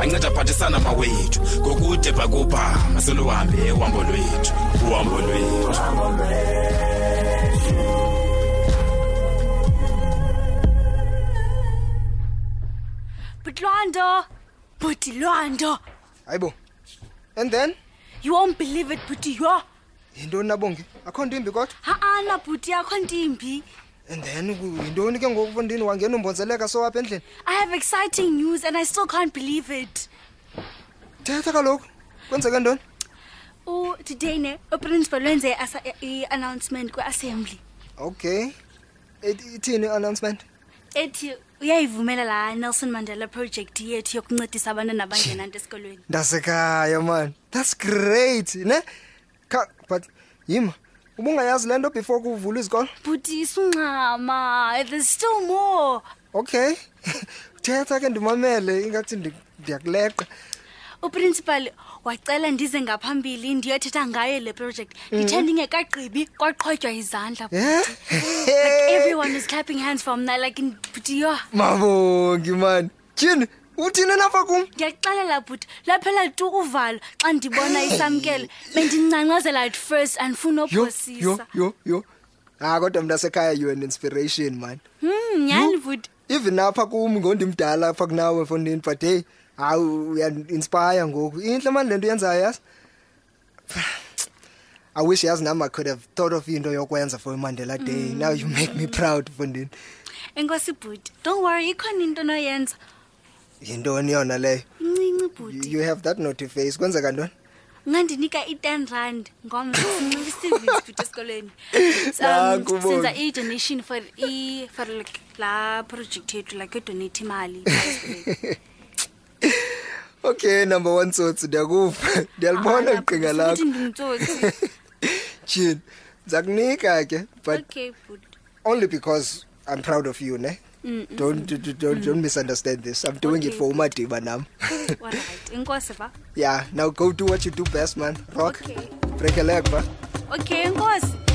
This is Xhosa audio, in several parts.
anceda aphathisana mawethu ngokude bhakubha maseluhambe uhambo lwethu uhambo lwethu Bhutlwando, Bhutlwando. Hayibo. And then? You won't believe it, Bhuti. Yho, yintoni nabongi akho nto imbi kodwa ha-ana bhuti akho nto imbi and then yintoni ke ngoku fondini wangena umbonzeleka so apha endlini i have exciting news and i still can't believe it thetha kaloku kwenzeke ntoni u today ne uprincipal wenze i-announcement kwi-assembly okay ithini i-announcement ethi uyayivumela laa nelson mandela project yethu yokuncedisa abantwana abangenanto esikolweni ndasekhaya mani that's great ne Ka, but yima ubungayazi le nto before kuvula izikolo bhuti sungxama there's still more okay thetha ke ndimamele ingathi ndiyakuleqa uprincipal wacela ndize ngaphambili ndiyothetha ngayo le project mhm. ndithe ndingekagqibi kwaqhotywa izandla everyone is clapping hands from na like bhutiyo mabongi mani tyhini uthini lapha kum ndiyakuxelela bhuti laphela tu uvalo xa ndibona isamkele bendincancazela at first andifuna ophosisa yo yo yo ah kodwa mntasekhaya you an inspiration mani mm, nyhani bhuti even apha kum ngondimdala apha kunawe fondini but hey hayi uya-inspire ngoku intle mani le nto uyenzayo yazi I wish yazi nam I could have thought of into yokwenza for Mandela Day. Mm. Now you make me proud, Fundin. Enkosi bhuti, don't worry ikhona into noyenza. yintoni yona leyo incinci bhuti you have that naughty face kwenzeka ntoni ungandinika i-ten rand ngomntu sinxiba isivis bhuti esikolweni senza i-donation for for like laa project yethu like yodonate imali okay number one tsotsi ndiyakuva ndiyalibona ah, liqhinga lakho jin ndiza kunika ke but okay, only because I'm proud of you ne Mm, mm, don't mm. don't don't, don't mm. misunderstand this i'm doing okay. it for umadiba nam inkosi ba yeah now go do what you do best man rock okay. break a leg ba okay inkosi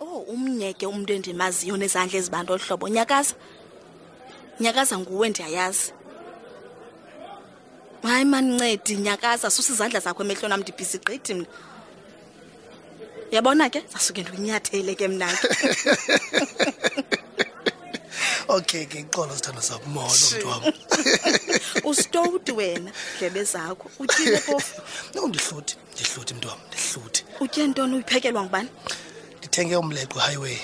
Oh, umnye ke umuntu endimaziyo nezandla ezibantu olu hlobo. Nyakaza. Nyakaza nguwe ndiyayazi. Hayi manincedi nyakaza susa izandla zakho emehlweni am ndibhizi gqithi mna. Yabona ke sasuke ndikunyathele ke mna ke. Okay ke xolo sithando sakho molo mntu wam. Ustowuti wena ndlebe zakho. Uthile phofu. Nondihluthi. ndihluthi mntom ndihluthi utye ntoni uyiphekelwa ngubani ndithenge umleqo highway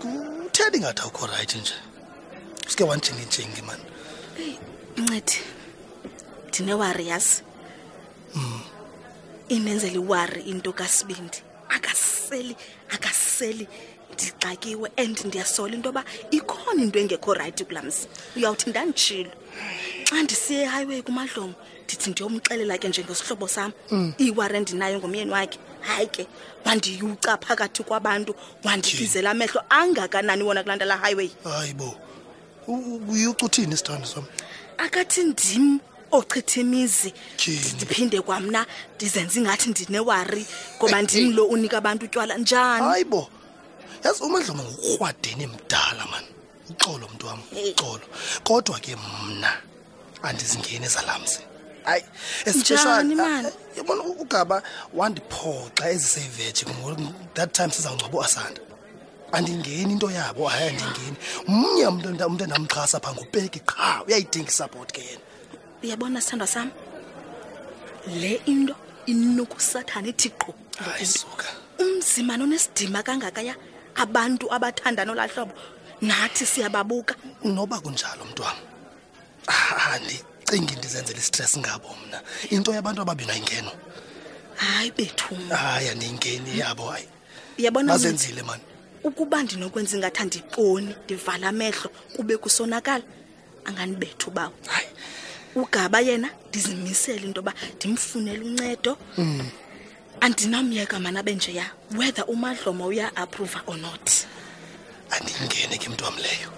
kutheni ingathi awukho rayithi nje usuke wanjinginthingi mani eyi ncedi ndinewari yazi mm. inenzela iwari into kasibindi akaseli akaseli ndixakiwe and ndiyasola into yoba ikhona into engekho rayithi kulaa mzi uyawuthi ndanditshilo xa ndisiye ehighway kumadlomo ndithi ndiyomxelela ke njengesihlobo sam mm. iwari endinayo ngomyeni wakhe hayi ke wandiyuca phakathi kwabantu wandibizela amehlo angakanani wona kulaa nto la highway hayi bo uyuca uthini sithando sam akathi ndim ochitha imizi ndiphinde kwamna ndizenza ingathi ndinewari ngoba ndim lo unika abantu utywala njani hayi bo yazi umadloma ngukrwadeni mdala mani uxolo mntu wam uxolo kodwa ke mna andizingeni ezalamzi hayi esitsheshwana yabona ugaba wandiphoxa eziseveji that time sizawungcwaba uasanda andingeni into yabo hayi andingeni mnye umntu umntu endamxhasa pha ngupeki qha uyayidinga isupport ke yena uyabona sithandwa sam le into inokusathana ithi qo ayisuka umzimane onesidima kangakaya abantu abathandana olaa hlobo nathi siyababuka noba kunjalo mntwam andicingi ndizenzela istress ngabo mna into yabantu ababini ayingeno hayi bethu hayi andiyingeni yabo hayi uyabona bazenzile mani ukuba ndinokwenza ingathi andiqoni ndivala amehlo kube kusonakala anganibetha ubawo hayi ugaba yena ndizimisele into yoba ndimfunele uncedo mm. andinamyeka mani abe njeya whether umadloma uya-approva or not andingene ke mntu wam leyo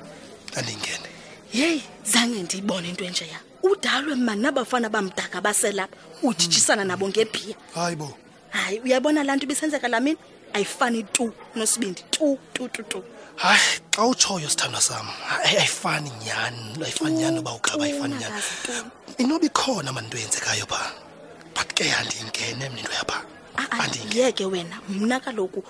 andingene yeyi zange ndiyibone into enjeya udalwe mani nabafana bamdaka baselapha ujijisana nabo ngebhiya hayi bo hayi uyabona laa nto ibisenzeka laa mini ayifani tu nosibindi tu tu tu tu hayi xa utshoyo sithandwa sam hayi ayifani nyhani ayifani nyhani uba ugaba ayifani nyhani inoba ikhona mani into eyenzekayo phaa but ke andiyingene mna into yapha andiyingene yeke wena mna kaloku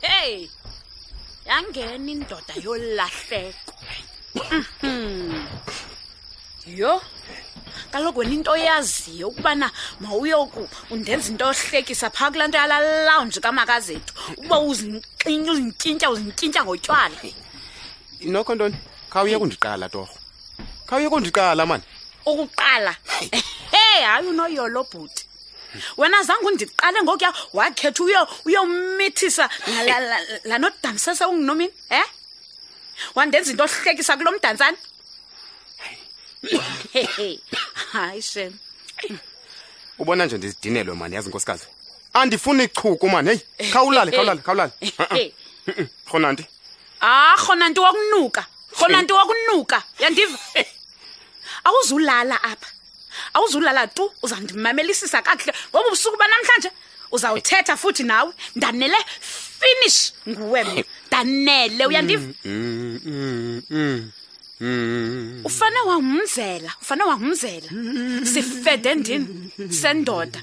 heyi yangena indoda yolahleko mhm. yho kaloku wena into oyaziyo ukubana mawuyoku undenza into yohlekisa phaa kulaa nto yala lounge kamakazethu uba uzinxinya uzintyintsha uzintyintsha ngotywala nokho ntoni khawuye kundiqala torho khawuye kundiqala mani ukuqala he hayi unoyolo bhuti wena zange undiqale ngokuya wakhetha uyo uyomithisa lanodansese unginomini e wandenza into ohlekisa kulo mdantsane hayi shem ubona nje ndizidinelwe mani yazi nkosikazi andifuni ichuku mani heyi khawulale khawulale khawulale khona nti ah khona nti wakunuka khona nti wakunuka yandiva awuzulala apha awuzulala tu uzandimamelisisa kakuhle ngoba ubusuku banamhlanje uzawuthetha futhi nawe ndanele finish nguwe mna ndanele uyandiva mm, mm, mm, ufane wangumzela ufane wangumzela sifede ndini sendoda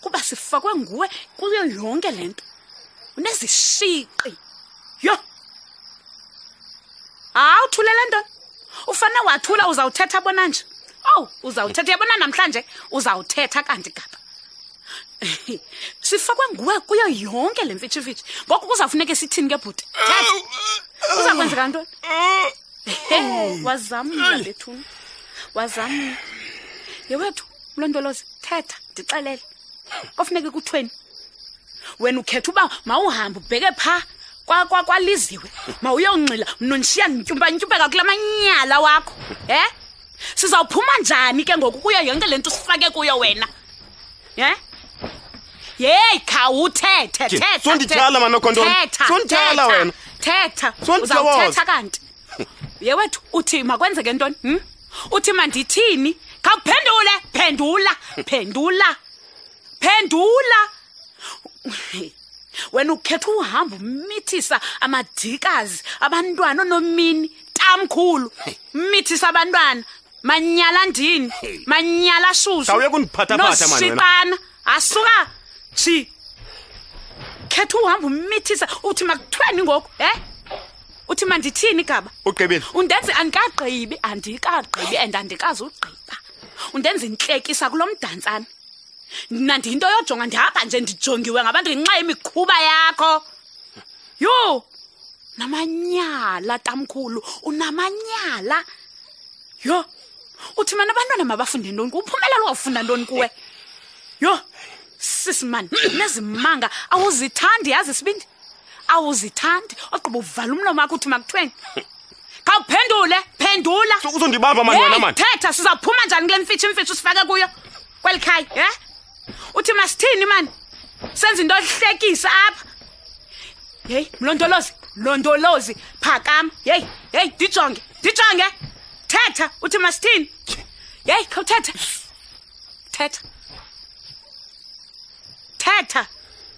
kuba sifakwe nguwe kuyo yonke le nto unezishiqi yho hawu thule le nto ufane wathula uzawuthetha bona nje owu uzawuthetha yabona namhlanje uzawuthetha kanti gaba sifakwe nguwe kuyo yonke le mfitshifitshi ngoku kuzawufuneke sithini ke bhuti uza kwenzeka ntoni wazamla bethuna wazamla yewethu mlondolozi thetha ndixelele kofuneke kuthweni wena ukhetha uba mawuhambe ubheke phaa kwaliziwe mawuyongxila mnonishiya ndityumpantyumpeka kula manyala wakho he sizawuphuma njani ke ngoku kuyo yonke le nto usifake kuyo wena ye yeyi khawuthethe thetha sondithala manokhontonthetha wena thetha uzawuthetha kanti ye wethu uthi makwenzeke ntoni hm? uthi mandithini khawuphendule phendula phendula phendula wena ukhetha uhamba umithisa amadikazi abantwana onomini tamkhulu umithisa abantwana manyala ndini manyala susunoshiqana asuka shi khetha uhamba umithisa uthi makuthweni ngoku e eh? uthi mandithini gaba ugqibile undenze andikagqibi andikagqibi and andikazi ugqiba undenza intlekisa kulo mdantsana mna ndiyinto yojonga ndihamba nje ndijongiwe ngabantu ngenxa yemikhuba yakho yho namanyala tamkhulu unamanyala yho uthi mana abantwana mabafunde ntoni kuwuphumelela wawufunda ntoni kuwe yho sisimani nezimanga awuzithandi yazi isibindi awuzithandi ogqiba uvala umlomo wakho uthi makuthweni khawuphendule phendula uzondibamba mani wena mani thetha sizaphuma njani kule mfitshi imfitshi usifake kuyo kweli khaya ye uthi masithini mani senza into ohlekisa apha yeyi mlondolozi londolozi phakama yeyi yeyi ndijonge ndijonge thetha uthi masithini yeyi khawuthetha thetha thetha